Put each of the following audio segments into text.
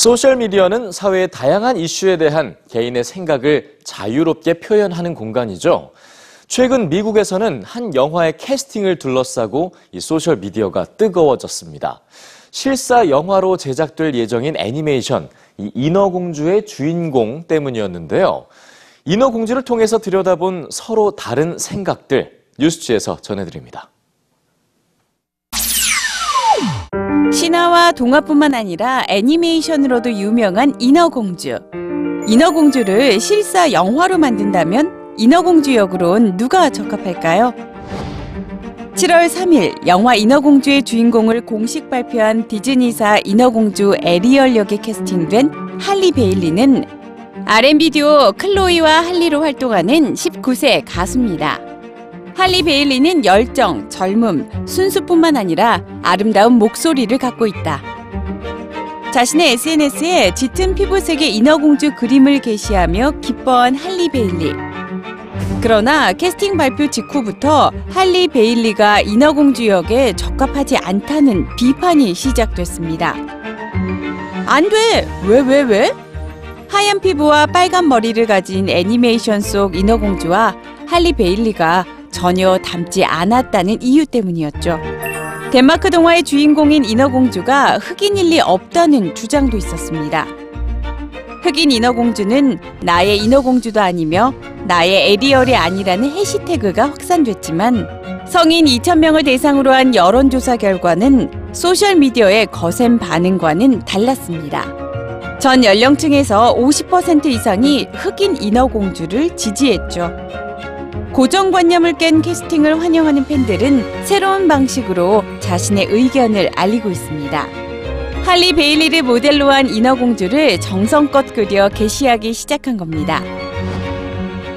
소셜미디어는 사회의 다양한 이슈에 대한 개인의 생각을 자유롭게 표현하는 공간이죠. 최근 미국에서는 한 영화의 캐스팅을 둘러싸고 이 소셜미디어가 뜨거워졌습니다. 실사 영화로 제작될 예정인 애니메이션 이 인어공주의 주인공 때문이었는데요. 인어공주를 통해서 들여다본 서로 다른 생각들 뉴스지에서 전해드립니다. 신화와 동화뿐만 아니라 애니메이션으로도 유명한 인어공주. 인어공주를 실사 영화로 만든다면 인어공주 역으론 누가 적합할까요? 7월 3일 영화 인어공주의 주인공을 공식 발표한 디즈니사 인어공주 에리얼 역에 캐스팅된 할리 베일리는 R&B 듀오 클로이와 할리로 활동하는 19세 가수입니다. 할리 베일리는 열정, 젊음, 순수뿐만 아니라 아름다운 목소리를 갖고 있다. 자신의 SNS에 짙은 피부색의 인어공주 그림을 게시하며 기뻐한 할리 베일리. 그러나 캐스팅 발표 직후부터 할리 베일리가 인어공주 역에 적합하지 않다는 비판이 시작됐습니다. 안 돼! 왜, 왜, 왜? 하얀 피부와 빨간 머리를 가진 애니메이션 속 인어공주와 할리 베일리가 전혀 닮지 않았다는 이유 때문이었죠. 덴마크 동화의 주인공인 인어공주가 흑인 일 리 없다는 주장도 있었습니다. 흑인 인어공주는 나의 인어공주도 아니며 나의 에리얼이 아니라는 해시태그가 확산됐지만 성인 2,000명을 대상으로 한 여론조사 결과는 소셜미디어의 거센 반응과는 달랐습니다. 전 연령층에서 50% 이상이 흑인 인어공주를 지지했죠. 고정관념을 깬 캐스팅을 환영하는 팬들은 새로운 방식으로 자신의 의견을 알리고 있습니다. 할리 베일리를 모델로 한 인어공주를 정성껏 그려 게시하기 시작한 겁니다.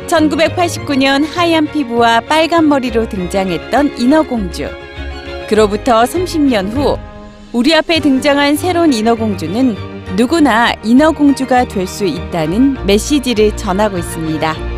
1989년 하얀 피부와 빨간 머리로 등장했던 인어공주. 그로부터 30년 후 우리 앞에 등장한 새로운 인어공주는 누구나 인어공주가 될 수 있다는 메시지를 전하고 있습니다.